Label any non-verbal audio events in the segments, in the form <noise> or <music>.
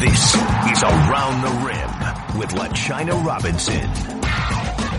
This is Around the Rim with LaChina Robinson.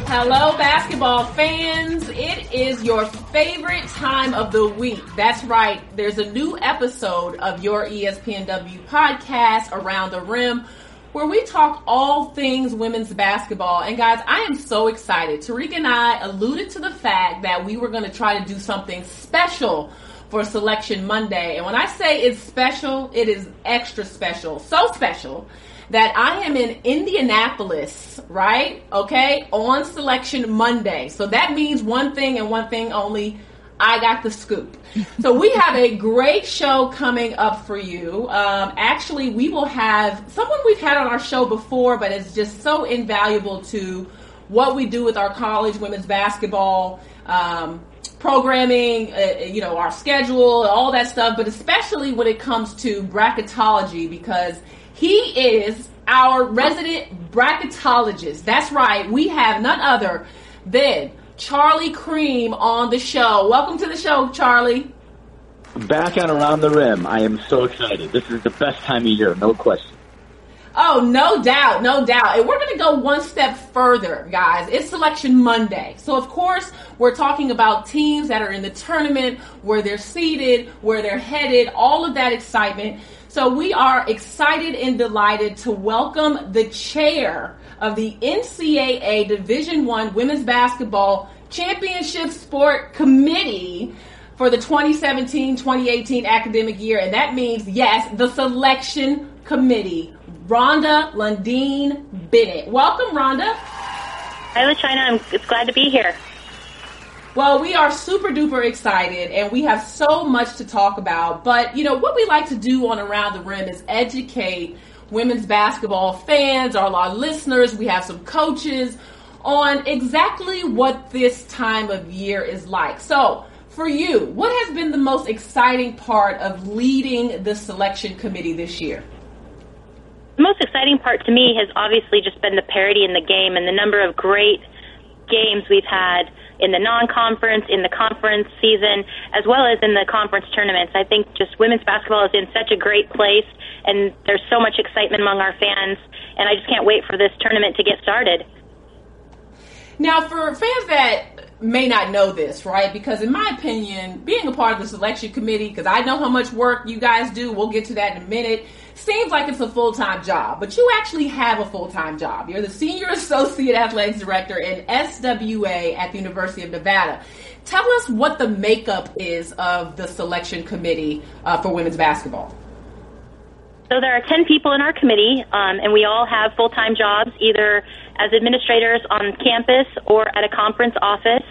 Hello, basketball fans. It is your favorite time of the week. That's right. There's a new episode of your ESPNW podcast, Around the Rim, where we talk all things women's basketball. And guys, I am so excited. Tariq and I alluded to the fact that we were going to try to do something special for Selection Monday. And when I say it's special, it is extra special. So special that I am in Indianapolis, right? Okay, on Selection Monday. So that means one thing and one thing only. I got the scoop. <laughs> So we have a great show coming up for you. Um, actually, we will have someone we've had on our show before, but it's just so invaluable to what we do with our college women's basketball. Um, programming, uh, you know, our schedule, all that stuff, but especially when it comes to bracketology because he is our resident bracketologist. That's right. We have none other than Charlie Creme on the show. Welcome to the show, Charlie. Back and around the rim. I am so excited. This is the best time of year, no question. Oh, no doubt, no doubt. And we're going to go one step further, guys. It's Selection Monday. So, of course, we're talking about teams that are in the tournament, where they're seated, where they're headed, all of that excitement. So, we are excited and delighted to welcome the chair of the NCAA Division One Women's Basketball Championship Sport Committee for the 2017-2018 academic year, and that means yes, the selection committee. Rhonda Lundin Bennett. Welcome, Rhonda. Hi, LaChina. I'm it's glad to be here. Well, we are super duper excited and we have so much to talk about. But, you know, what we like to do on Around the Rim is educate women's basketball fans, our, our listeners. We have some coaches on exactly what this time of year is like. So, for you, what has been the most exciting part of leading the selection committee this year? The most exciting part to me has obviously just been the parity in the game and the number of great games we've had in the non-conference, in the conference season, as well as in the conference tournaments. I think just women's basketball is in such a great place, and there's so much excitement among our fans, and I just can't wait for this tournament to get started. Now, for fans that may not know this, right? Because in my opinion, being a part of the selection committee, because I know how much work you guys do, we'll get to that in a minute, seems like it's a full time job, but you actually have a full time job. You're the Senior <laughs> Associate Athletics Director in SWA at the University of Nevada. Tell us what the makeup is of the selection committee uh, for women's basketball. So there are 10 people in our committee, um, and we all have full time jobs either as administrators on campus or at a conference office.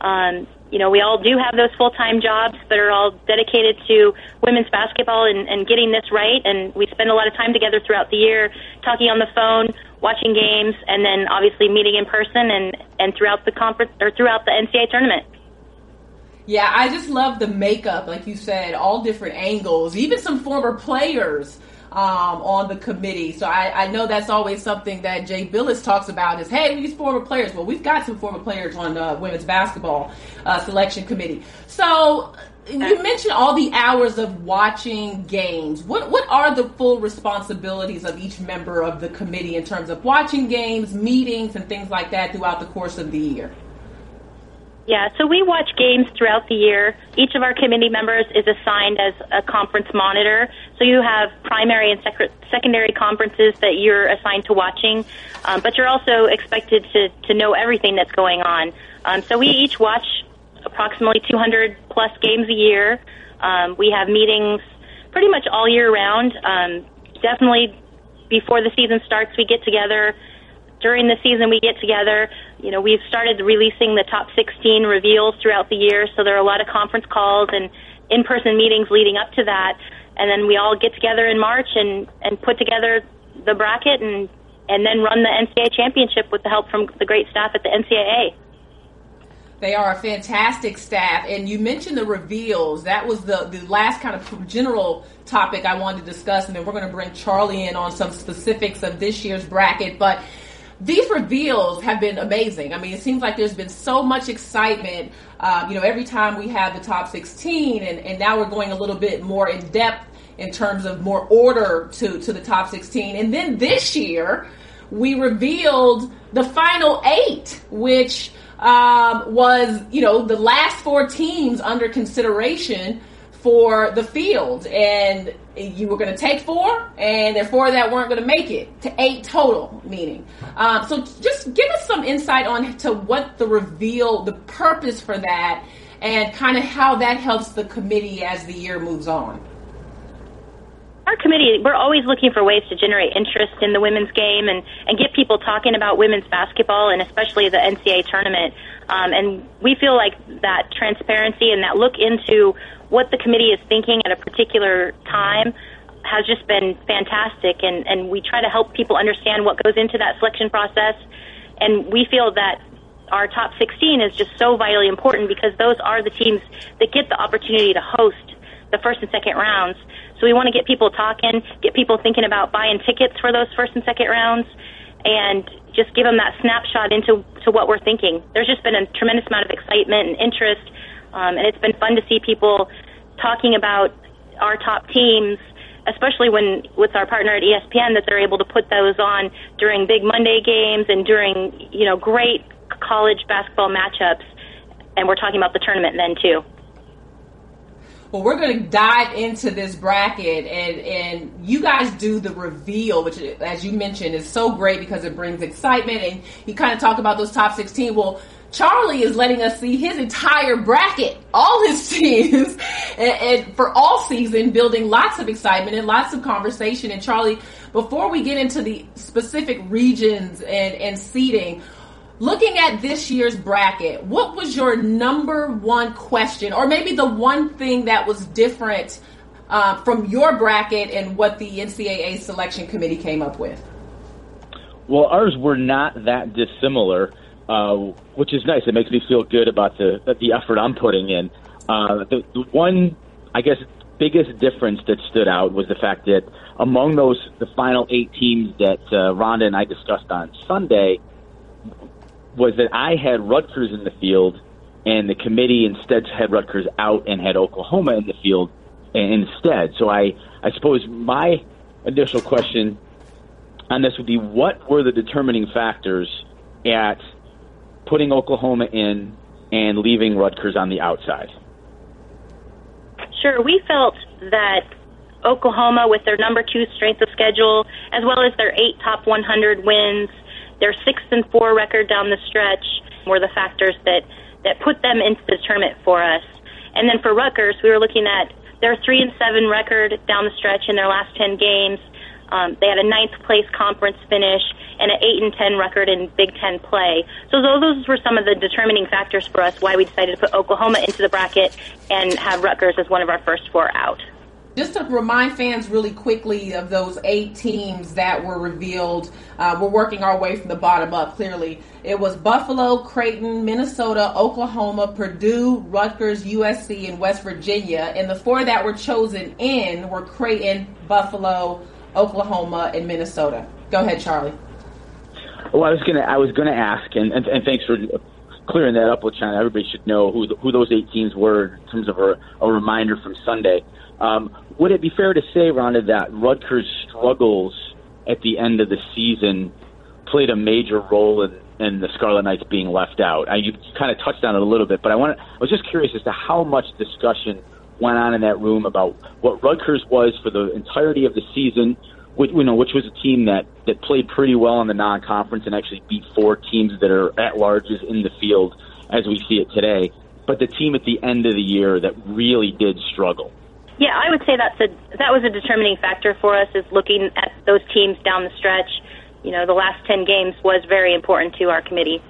Um, you know, we all do have those full time jobs, but are all dedicated to women's basketball and, and getting this right. And we spend a lot of time together throughout the year, talking on the phone, watching games, and then obviously meeting in person and, and throughout the conference or throughout the NCAA tournament. Yeah, I just love the makeup, like you said, all different angles, even some former players um, on the committee. So I, I, know that's always something that Jay Bilas talks about is, hey, these former players. Well, we've got some former players on the women's basketball uh, selection committee. So you mentioned all the hours of watching games. What what are the full responsibilities of each member of the committee in terms of watching games, meetings, and things like that throughout the course of the year? Yeah, so we watch games throughout the year. Each of our committee members is assigned as a conference monitor. So you have primary and sec- secondary conferences that you're assigned to watching, um, but you're also expected to, to know everything that's going on. Um, so we each watch approximately 200 plus games a year. Um, we have meetings pretty much all year round. Um, definitely before the season starts, we get together during the season we get together. You know, we've started releasing the top 16 reveals throughout the year, so there are a lot of conference calls and in-person meetings leading up to that. And then we all get together in March and and put together the bracket and and then run the NCAA championship with the help from the great staff at the NCAA. They are a fantastic staff. And you mentioned the reveals. That was the, the last kind of general topic I wanted to discuss. And then we're going to bring Charlie in on some specifics of this year's bracket. But these reveals have been amazing. I mean, it seems like there's been so much excitement. Uh, you know, every time we have the top 16, and, and now we're going a little bit more in depth in terms of more order to, to the top 16. And then this year, we revealed the final eight, which um, was, you know, the last four teams under consideration for the field. And you were going to take four, and there four that weren't going to make it to eight total, meaning. Um, so just give us some insight on to what the reveal, the purpose for that, and kind of how that helps the committee as the year moves on. Our committee, we're always looking for ways to generate interest in the women's game and, and get people talking about women's basketball and especially the NCAA tournament. Um, and we feel like that transparency and that look into what the committee is thinking at a particular time has just been fantastic. And, and we try to help people understand what goes into that selection process. And we feel that our top 16 is just so vitally important because those are the teams that get the opportunity to host the first and second rounds. So we want to get people talking, get people thinking about buying tickets for those first and second rounds, and just give them that snapshot into to what we're thinking. There's just been a tremendous amount of excitement and interest, um, and it's been fun to see people talking about our top teams, especially when with our partner at ESPN that they're able to put those on during big Monday games and during you know great college basketball matchups, and we're talking about the tournament then too. Well, we're going to dive into this bracket, and and you guys do the reveal, which, as you mentioned, is so great because it brings excitement, and you kind of talk about those top sixteen. Well, Charlie is letting us see his entire bracket, all his <laughs> teams, and, and, for all season, building lots of excitement and lots of conversation. And Charlie, before we get into the specific regions and, and seating, looking at this year's bracket, what was your number one question, or maybe the one thing that was different uh, from your bracket and what the NCAA selection committee came up with? Well, ours were not that dissimilar, uh, which is nice. It makes me feel good about the the effort I'm putting in. Uh, the, the one, I guess, biggest difference that stood out was the fact that among those the final eight teams that uh, Rhonda and I discussed on Sunday was that I had Rutgers in the field, and the committee instead had Rutgers out and had Oklahoma in the field instead. So I, I suppose my initial question on this would be what were the determining factors at putting Oklahoma in and leaving Rutgers on the outside? Sure. We felt that Oklahoma, with their number two strength of schedule, as well as their eight top 100 wins, their six and four record down the stretch were the factors that that put them into the tournament for us. And then for Rutgers, we were looking at their three and seven record down the stretch in their last ten games. Um, they had a ninth place conference finish and an eight and ten record in Big Ten play. So those, those were some of the determining factors for us why we decided to put Oklahoma into the bracket and have Rutgers as one of our first four out. Just to remind fans really quickly of those eight teams that were revealed, uh, we're working our way from the bottom up clearly. It was Buffalo, Creighton, Minnesota, Oklahoma, Purdue, Rutgers, USC, and West Virginia. And the four that were chosen in were Creighton, Buffalo, Oklahoma, and Minnesota. Go ahead, Charlie. Well, I was gonna, I was gonna ask, and, and, and thanks for clearing that up with China. Everybody should know who the, who those eight teams were in terms of a, a reminder from Sunday. Um, would it be fair to say, Rhonda, that Rutgers' struggles at the end of the season played a major role in, in the Scarlet Knights being left out? I, you kind of touched on it a little bit, but I want I was just curious as to how much discussion went on in that room about what Rutgers was for the entirety of the season, which you know, which was a team that that played pretty well in the non-conference and actually beat four teams that are at larges in the field as we see it today. But the team at the end of the year that really did struggle. Yeah, I would say that's a that was a determining factor for us is looking at those teams down the stretch. You know, the last ten games was very important to our committee.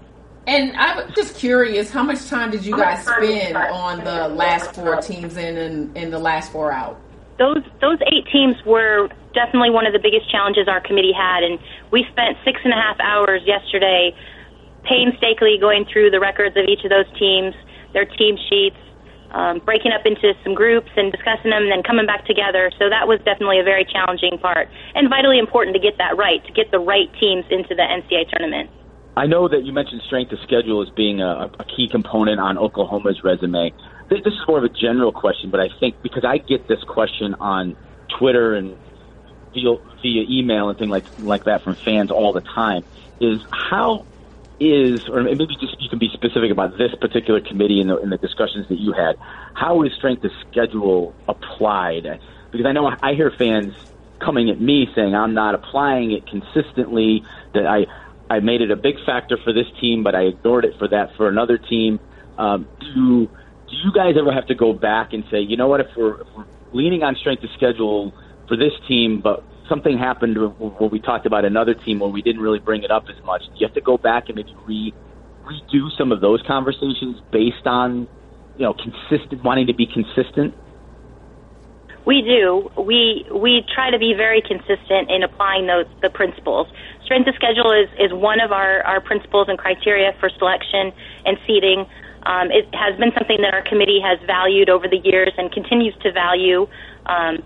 And I'm just curious, how much time did you guys spend on the last four teams in and, and the last four out? Those those eight teams were definitely one of the biggest challenges our committee had, and we spent six and a half hours yesterday painstakingly going through the records of each of those teams, their team sheets, um, breaking up into some groups and discussing them and then coming back together. So that was definitely a very challenging part and vitally important to get that right, to get the right teams into the NCAA tournament. I know that you mentioned strength of schedule as being a, a key component on Oklahoma's resume. This is more of a general question, but I think because I get this question on Twitter and via, via email and things like like that from fans all the time is how is, or maybe just you can be specific about this particular committee and the, the discussions that you had. How is strength of schedule applied? Because I know I hear fans coming at me saying I'm not applying it consistently. That I I made it a big factor for this team, but I ignored it for that for another team. Um, do do you guys ever have to go back and say, you know what, if we're, if we're leaning on strength of schedule for this team, but something happened where we talked about another team where we didn't really bring it up as much. You have to go back and maybe re redo some of those conversations based on you know consistent wanting to be consistent? We do. We we try to be very consistent in applying those the principles. Strength of schedule is, is one of our, our principles and criteria for selection and seating. Um, it has been something that our committee has valued over the years and continues to value. Um,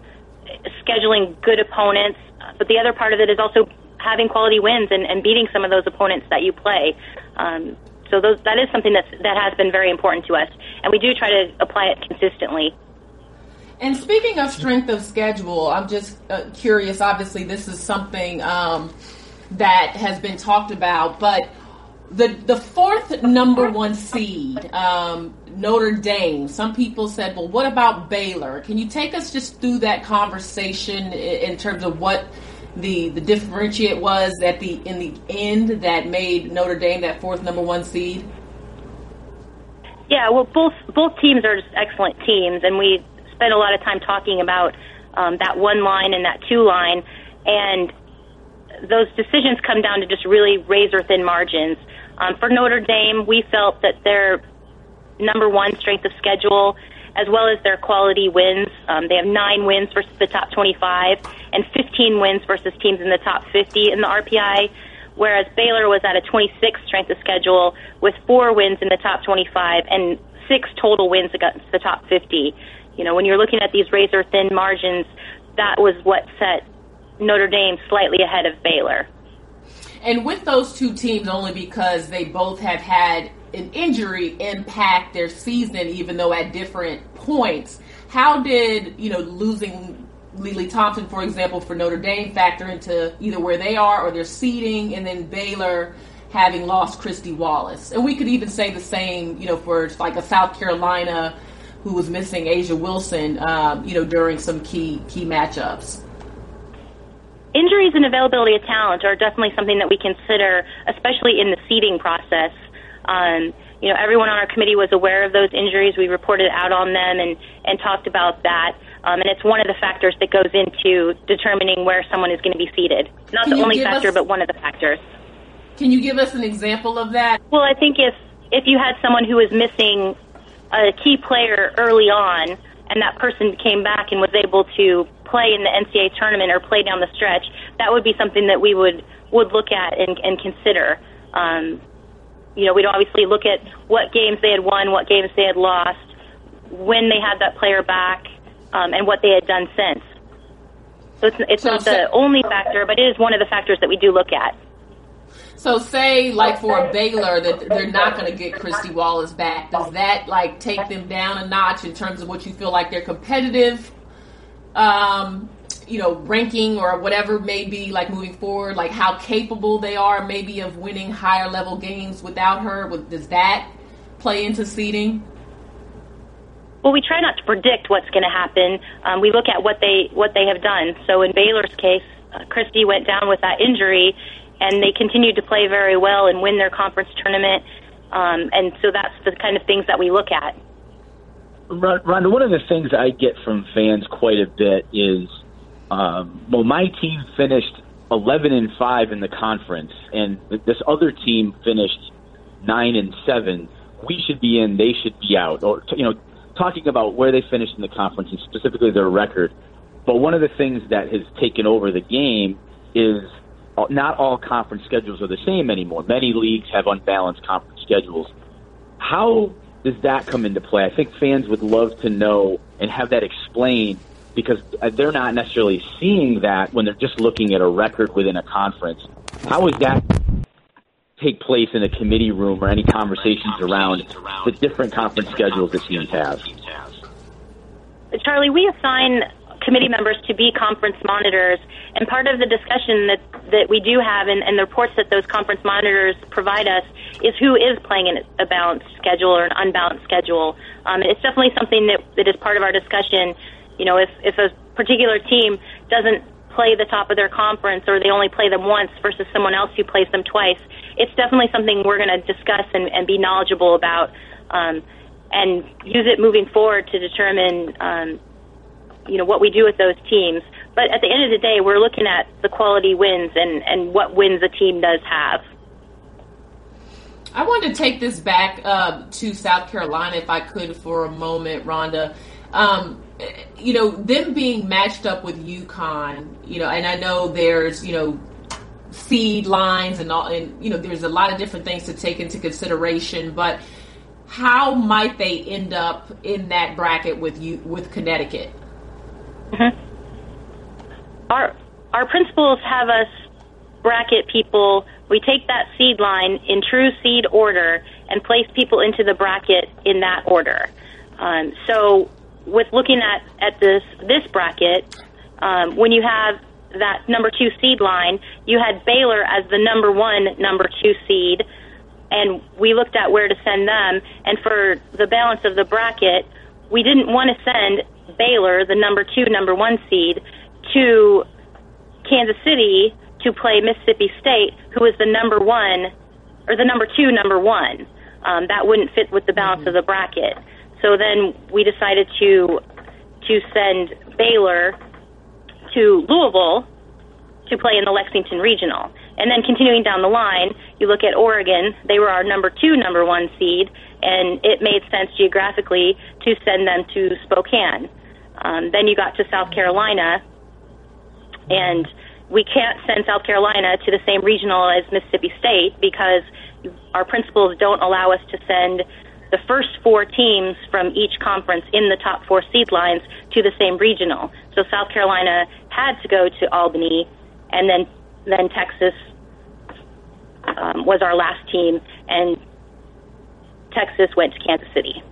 scheduling good opponents, but the other part of it is also having quality wins and, and beating some of those opponents that you play. Um, so those, that is something that's, that has been very important to us, and we do try to apply it consistently. And speaking of strength of schedule, I'm just uh, curious. Obviously, this is something um, that has been talked about, but the the fourth number one seed, um, Notre Dame. Some people said, "Well, what about Baylor?" Can you take us just through that conversation in, in terms of what the the differentiate was at the in the end that made Notre Dame that fourth number one seed? Yeah, well, both both teams are just excellent teams, and we spent a lot of time talking about um, that one line and that two line, and those decisions come down to just really razor thin margins. Um, for Notre Dame, we felt that their number one strength of schedule, as well as their quality wins. Um, they have nine wins versus the top 25 and 15 wins versus teams in the top 50 in the RPI, whereas Baylor was at a 26 strength of schedule with four wins in the top 25 and six total wins against the top 50. You know, when you're looking at these razor thin margins, that was what set Notre Dame slightly ahead of Baylor. And with those two teams, only because they both have had an injury impact their season, even though at different points. How did you know losing Lili Thompson, for example, for Notre Dame factor into either where they are or their seeding, and then Baylor having lost Kristy Wallace, and we could even say the same, you know, for like a South Carolina who was missing A'ja Wilson, um, you know, during some key key matchups injuries and availability of talent are definitely something that we consider, especially in the seeding process. Um, you know, everyone on our committee was aware of those injuries. We reported out on them and, and talked about that. Um, and it's one of the factors that goes into determining where someone is going to be seated. Not Can the only factor, us, but one of the factors. Can you give us an example of that? Well, I think if if you had someone who was missing a key player early on, and that person came back and was able to play in the NCAA tournament or play down the stretch, that would be something that we would would look at and, and consider. Um, you know, we'd obviously look at what games they had won, what games they had lost, when they had that player back, um, and what they had done since. So it's, it's so not the only factor, but it is one of the factors that we do look at. So say like for a Baylor that they're not going to get Kristy Wallace back. Does that like take them down a notch in terms of what you feel like they're competitive um, you know, ranking or whatever may be like moving forward, like how capable they are maybe of winning higher level games without her? Does that play into seeding? Well, we try not to predict what's going to happen. Um, we look at what they what they have done. So in Baylor's case, uh, Kristy went down with that injury, and they continued to play very well and win their conference tournament. Um, and so that's the kind of things that we look at. Rhonda, one of the things I get from fans quite a bit is, um, well, my team finished 11 and five in the conference, and this other team finished nine and seven. We should be in; they should be out. Or you know, talking about where they finished in the conference and specifically their record. But one of the things that has taken over the game is uh, not all conference schedules are the same anymore. Many leagues have unbalanced conference schedules. How does that come into play? I think fans would love to know and have that explained because uh, they're not necessarily seeing that when they're just looking at a record within a conference. How that take place in a committee room or any conversations around the different conference schedules that teams have? Charlie, we assign committee members to be conference monitors. And part of the discussion that, that we do have and, and the reports that those conference monitors provide us is who is playing in a balanced schedule or an unbalanced schedule. Um, it's definitely something that, that is part of our discussion. You know, if, if a particular team doesn't play the top of their conference or they only play them once versus someone else who plays them twice, it's definitely something we're going to discuss and, and be knowledgeable about. Um, and use it moving forward to determine um, you know what we do with those teams. But at the end of the day, we're looking at the quality wins and and what wins a team does have. I wanted to take this back uh, to South Carolina, if I could, for a moment, Rhonda. Um, you know, them being matched up with UConn, you know, and I know there's, you know, seed lines and all, and you know, there's a lot of different things to take into consideration, but how might they end up in that bracket with you with Connecticut? Mm-hmm. Our our principles have us bracket people. We take that seed line in true seed order and place people into the bracket in that order. Um, so, with looking at at this this bracket, um, when you have that number two seed line, you had Baylor as the number one number two seed, and we looked at where to send them. And for the balance of the bracket, we didn't want to send Baylor, the number two, number one seed, to Kansas City to play Mississippi State, who was the number one or the number two, number one. Um, that wouldn't fit with the balance mm-hmm. of the bracket. So then we decided to to send Baylor to Louisville to play in the Lexington Regional. And then continuing down the line, you look at Oregon, they were our number two, number one seed, and it made sense geographically to send them to Spokane. Um, then you got to South Carolina, and we can't send South Carolina to the same regional as Mississippi State because our principles don't allow us to send the first four teams from each conference in the top four seed lines to the same regional. So South Carolina had to go to Albany, and then then Texas um, was our last team, and Texas went to Kansas City.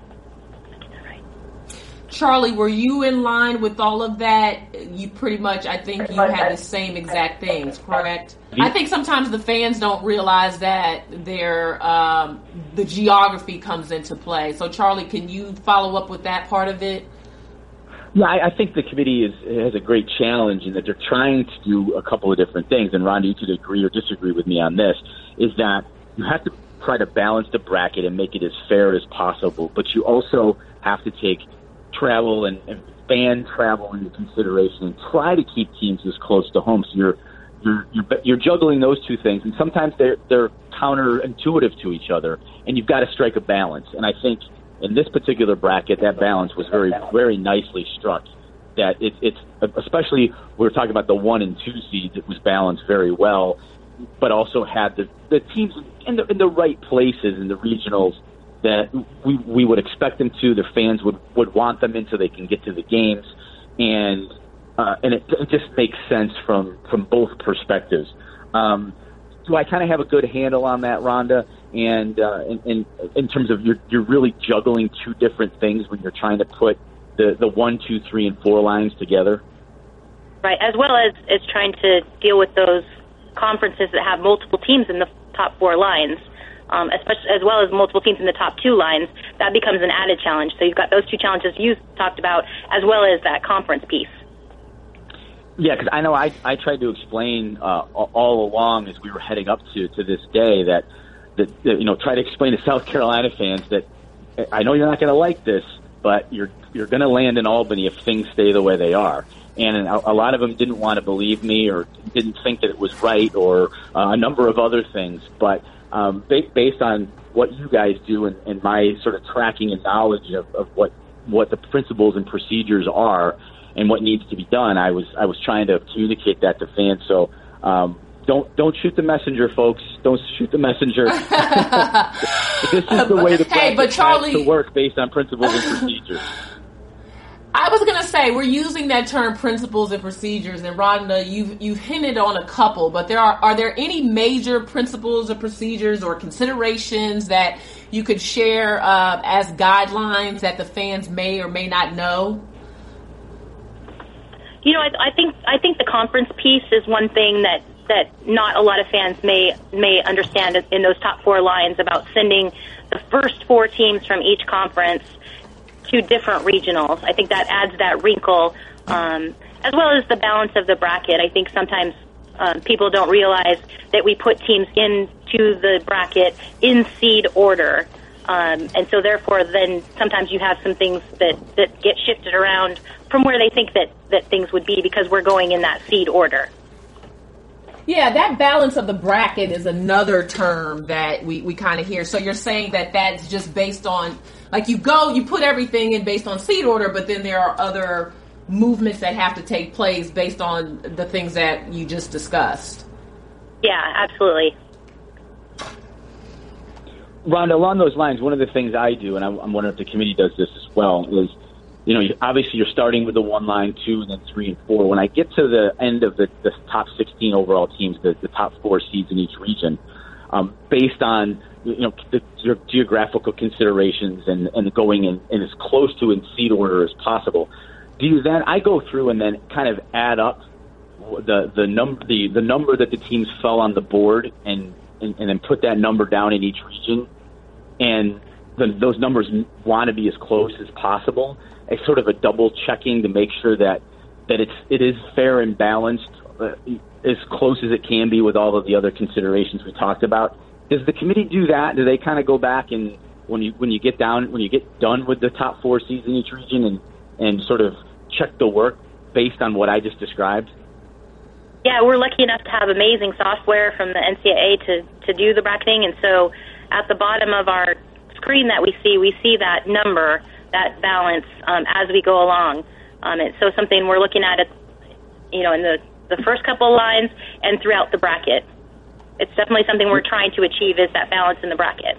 Charlie, were you in line with all of that? You pretty much, I think you had the same exact things, correct? I think sometimes the fans don't realize that their um, the geography comes into play. So, Charlie, can you follow up with that part of it? Yeah, I, I think the committee is, has a great challenge in that they're trying to do a couple of different things. And Rhonda, you could agree or disagree with me on this: is that you have to try to balance the bracket and make it as fair as possible, but you also have to take travel and, fan travel into consideration and try to keep teams as close to home. So you're you're you're, you're juggling those two things, and sometimes they're they're counterintuitive to each other, and you've got to strike a balance. And I think in this particular bracket, that balance was very very nicely struck. That it, it's especially we are talking about the one and two seeds, it was balanced very well, but also had the the teams in the in the right places in the regionals that we we would expect them to. The fans would would want them in so they can get to the games, and uh, and it, it just makes sense from from both perspectives. Um, so I kind of have a good handle on that, Rhonda. And uh, in, in in terms of you're you're really juggling two different things when you're trying to put the the one, two, three, and four lines together. Right, as well as as trying to deal with those conferences that have multiple teams in the top four lines um, especially as well as multiple teams in the top two lines, that becomes an added challenge. So you've got those two challenges you talked about, as well as that conference piece. Yeah, because I know I I tried to explain uh, all along as we were heading up to to this day that that, that you know try to explain to South Carolina fans that I know you're not going to like this, but you're you're going to land in Albany if things stay the way they are. And a, lot of them didn't want to believe me or didn't think that it was right or uh, a number of other things. But um, ba- based on what you guys do and, and my sort of tracking and knowledge of, of what what the principles and procedures are and what needs to be done, I was I was trying to communicate that to fans. So um, don't don't shoot the messenger, folks. Don't shoot the messenger. <laughs> this is the way the hey, but Charlie, to work based on principles and procedures. I was gonna say we're using that term principles and procedures, and Rhonda, you've you've hinted on a couple, but there are are there any major principles or procedures or considerations that you could share uh, as guidelines that the fans may or may not know? You know, I, I think I think the conference piece is one thing that that not a lot of fans may may understand in those top four lines about sending the first four teams from each conference to different regionals. I think that adds that wrinkle, um, as well as the balance of the bracket. I think sometimes um, people don't realize that we put teams into the bracket in seed order. Um, and so therefore then sometimes you have some things that, that get shifted around from where they think that, that things would be because we're going in that seed order. Yeah, that balance of the bracket is another term that we, we kind of hear. So you're saying that that's just based on, like you go, you put everything in based on seed order, but then there are other movements that have to take place based on the things that you just discussed. Yeah, absolutely. Rhonda, along those lines, one of the things I do, and I'm, I'm wondering if the committee does this as well, is you know, obviously you're starting with the one line, two, and then three and four. When I get to the end of the, the top 16 overall teams, the, the top four seeds in each region, um, based on you know the geographical considerations and, and going in, in as close to in seed order as possible, do you then I go through and then kind of add up the the number the, the number that the teams fell on the board and, and and then put that number down in each region. And the, those numbers want to be as close as possible. A sort of a double checking to make sure that that it's it is fair and balanced uh, as close as it can be with all of the other considerations we talked about does the committee do that do they kind of go back and when you when you get down when you get done with the top four seeds in each region and and sort of check the work based on what I just described yeah, we're lucky enough to have amazing software from the NCAA to, to do the bracketing. And so at the bottom of our screen that we see, we see that number, that balance um, as we go along. Um, so something we're looking at, it, you know, in the, the first couple lines and throughout the bracket. It's definitely something we're trying to achieve is that balance in the bracket.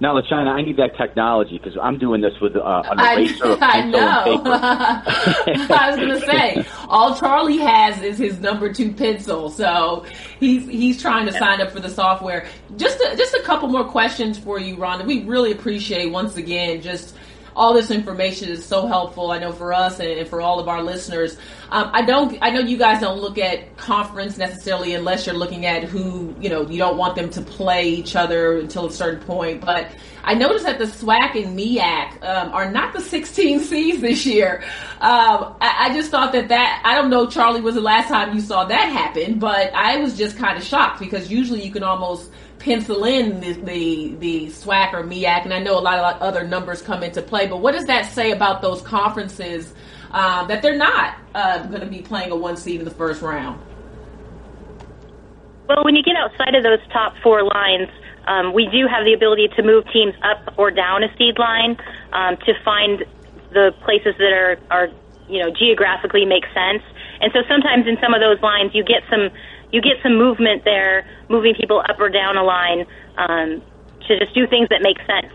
Now, LaChina, I need that technology because I'm doing this with uh, an <laughs> eraser, <laughs> I, a pencil, I and paper. <laughs> I was going to say, all Charlie has is his number two pencil, so he's he's trying to sign up for the software. Just a, just a couple more questions for you, Rhonda. We really appreciate once again just all this information is so helpful. I know for us and for all of our listeners. Um, I don't. I know you guys don't look at conference necessarily unless you're looking at who you know. You don't want them to play each other until a certain point. But I noticed that the SWAC and MEAC um, are not the 16 seeds this year. Um, I, I, just thought that that I don't know. Charlie was the last time you saw that happen, but I was just kind of shocked because usually you can almost pencil in the, the, the SWAC or MEAC, and I know a lot of other numbers come into play, but what does that say about those conferences um, that they're not uh, going to be playing a one seed in the first round? Well, when you get outside of those top four lines, um, we do have the ability to move teams up or down a seed line um, to find the places that are, are, you know, geographically make sense. And so sometimes in some of those lines, you get some you get some movement there, moving people up or down a line um, to just do things that make sense.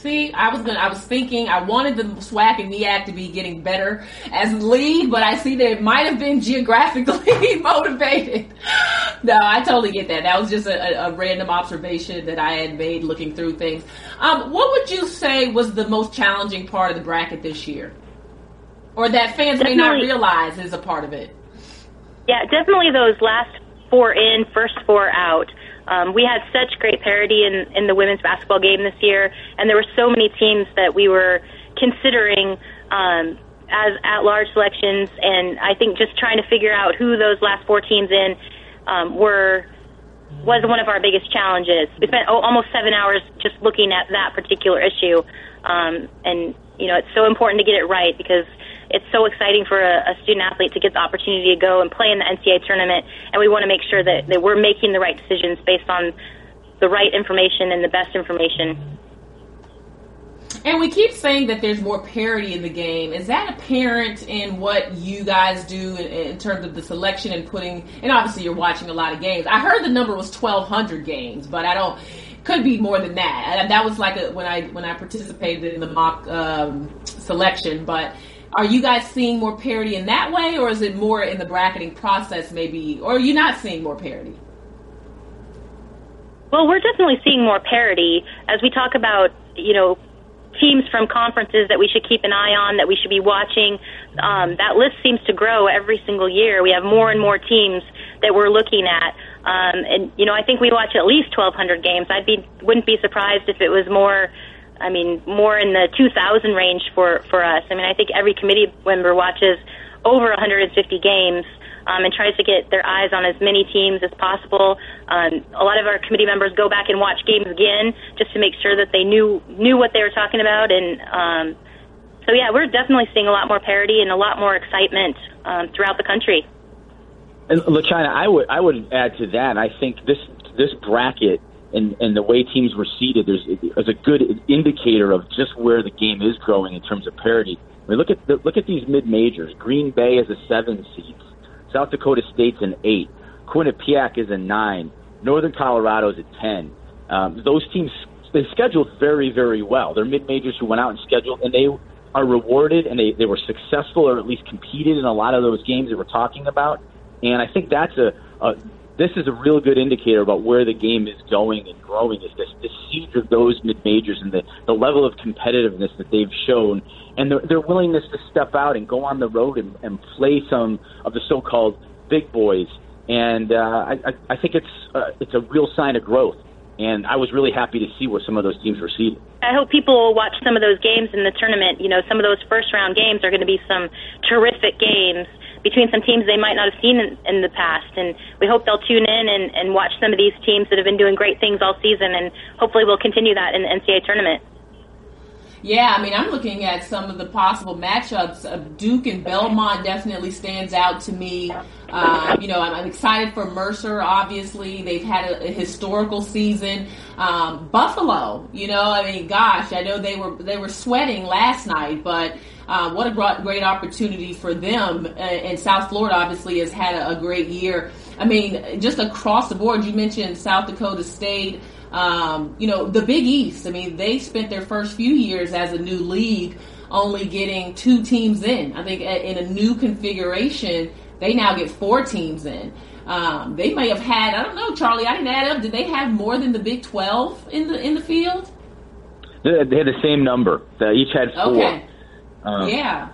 See, I was gonna, I was thinking, I wanted the SWAC and MEAC to be getting better as lead, but I see that it might have been geographically <laughs> motivated. No, I totally get that. That was just a, a, random observation that I had made looking through things. Um, what would you say was the most challenging part of the bracket this year, or that fans Definitely. may not realize is a part of it? Yeah, definitely those last four in, first four out. Um, we had such great parity in, in the women's basketball game this year, and there were so many teams that we were considering um, as at large selections. And I think just trying to figure out who those last four teams in um, were was one of our biggest challenges. We spent oh, almost seven hours just looking at that particular issue, um, and you know it's so important to get it right because it's so exciting for a, a student athlete to get the opportunity to go and play in the NCAA tournament, and we want to make sure that, that we're making the right decisions based on the right information and the best information. And we keep saying that there's more parity in the game. Is that apparent in what you guys do in, in, terms of the selection and putting? And obviously, you're watching a lot of games. I heard the number was 1,200 games, but I don't. Could be more than that. That was like a, when I when I participated in the mock um, selection. But are you guys seeing more parity in that way, or is it more in the bracketing process, maybe, or are you not seeing more parity? Well, we're definitely seeing more parity as we talk about, you know, teams from conferences that we should keep an eye on, that we should be watching. Um, that list seems to grow every single year. We have more and more teams that we're looking at. Um, and you know, I think we watch at least 1,200 games. I'd be wouldn't be surprised if it was more. I mean, more in the 2,000 range for for us. I mean, I think every committee member watches over 150 games um, and tries to get their eyes on as many teams as possible. Um, a lot of our committee members go back and watch games again just to make sure that they knew knew what they were talking about. And um, so, yeah, we're definitely seeing a lot more parity and a lot more excitement um, throughout the country. And LaChina, I would I would add to that. I think this this bracket and, and the way teams were seeded there's, is a good indicator of just where the game is growing in terms of parity. I mean, look at the, look at these mid majors. Green Bay is a seven seed. South Dakota State's an eight. Quinnipiac is a nine. Northern Colorado is a ten. Um, those teams they scheduled very very well. They're mid majors who went out and scheduled, and they are rewarded and they, they were successful or at least competed in a lot of those games that we're talking about. And I think that's a, a this is a real good indicator about where the game is going and growing is this the siege of those mid majors and the, the level of competitiveness that they've shown and their, their willingness to step out and go on the road and, and play some of the so called big boys. And uh, I, I think it's uh, it's a real sign of growth. And I was really happy to see where some of those teams were seated. I hope people will watch some of those games in the tournament. You know, some of those first round games are going to be some terrific games between some teams they might not have seen in, in the past. And we hope they'll tune in and, and watch some of these teams that have been doing great things all season, and hopefully we'll continue that in the NCAA tournament. Yeah, I mean, I'm looking at some of the possible matchups. Of Duke and Belmont definitely stands out to me. Uh, you know, I'm, I'm, excited for Mercer. Obviously, they've had a, a historical season. Um, Buffalo, you know, I mean, gosh, I know they were they were sweating last night, but uh, what a great opportunity for them. Uh, and South Florida obviously has had a, a great year. I mean, just across the board, you mentioned South Dakota State. Um, you know, the Big East, I mean, they spent their first few years as a new league only getting two teams in. I think in a new configuration, they now get four teams in. Um, they may have had, I don't know, Charlie, I didn't add up. Did they have more than the Big 12 in the in the field? They had the same number. They each had four. Okay. Um, yeah.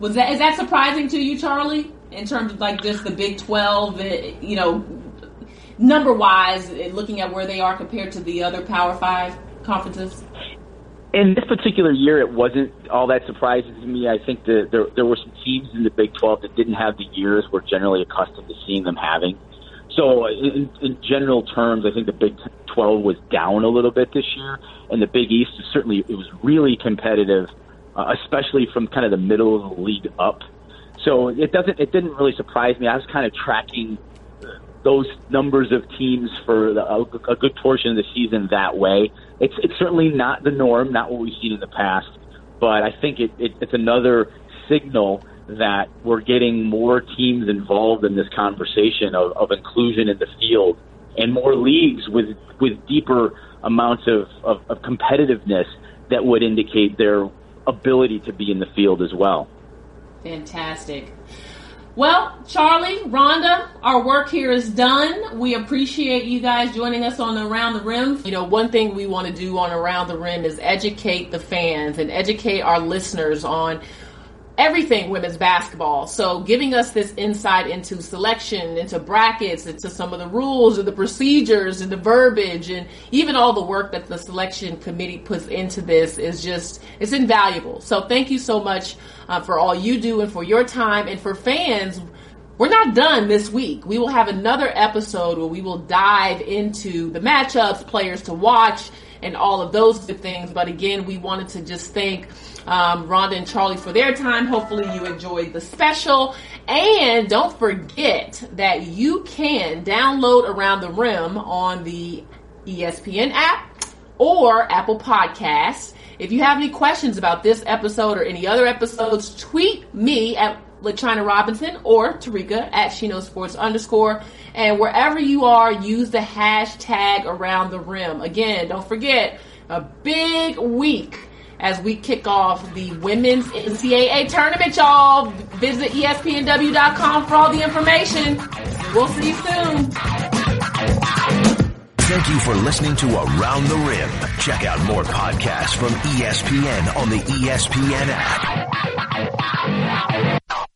Was that is that surprising to you, Charlie? In terms of like just the Big 12, eh, you know, number wise, looking at where they are compared to the other Power Five conferences? In this particular year, it wasn't all that surprising to me. I think that there there were some teams in the Big 12 that didn't have the years we're generally accustomed to seeing them having. So, in, in general terms, I think the Big 12 was down a little bit this year, and the Big East certainly it was really competitive, uh, especially from kind of the middle of the league up. So it doesn't it didn't really surprise me. I was kind of tracking those numbers of teams for the, a, a good portion of the season that way. It's it's certainly not the norm, not what we've seen in the past, but I think it, it it's another signal that we're getting more teams involved in this conversation of, of inclusion in the field and more leagues with with deeper amounts of, of, of competitiveness that would indicate their ability to be in the field as well. Fantastic. Well, Charlie, Rhonda, our work here is done. We appreciate you guys joining us on Around the Rim. You know, one thing we want to do on Around the Rim is educate the fans and educate our listeners on everything women's basketball. So giving us this insight into selection, into brackets, into some of the rules and the procedures and the verbiage and even all the work that the selection committee puts into this is just, it's invaluable. So thank you so much uh, for all you do and for your time and for fans. We're not done this week. We will have another episode where we will dive into the matchups, players to watch, and all of those good things. But again, we wanted to just thank um, Rhonda and Charlie for their time. Hopefully, you enjoyed the special. And don't forget that you can download Around the Rim on the ESPN app or Apple Podcasts. If you have any questions about this episode or any other episodes, tweet me at LaChina Robinson or Terrika at She Knows Sports underscore. And wherever you are, use the hashtag around the rim. Again, don't forget, a big week as we kick off the women's NCAA tournament, y'all. Visit ESPNW.com for all the information. We'll see you soon. Thank you for listening to Around the Rim. Check out more podcasts from ESPN on the ESPN app.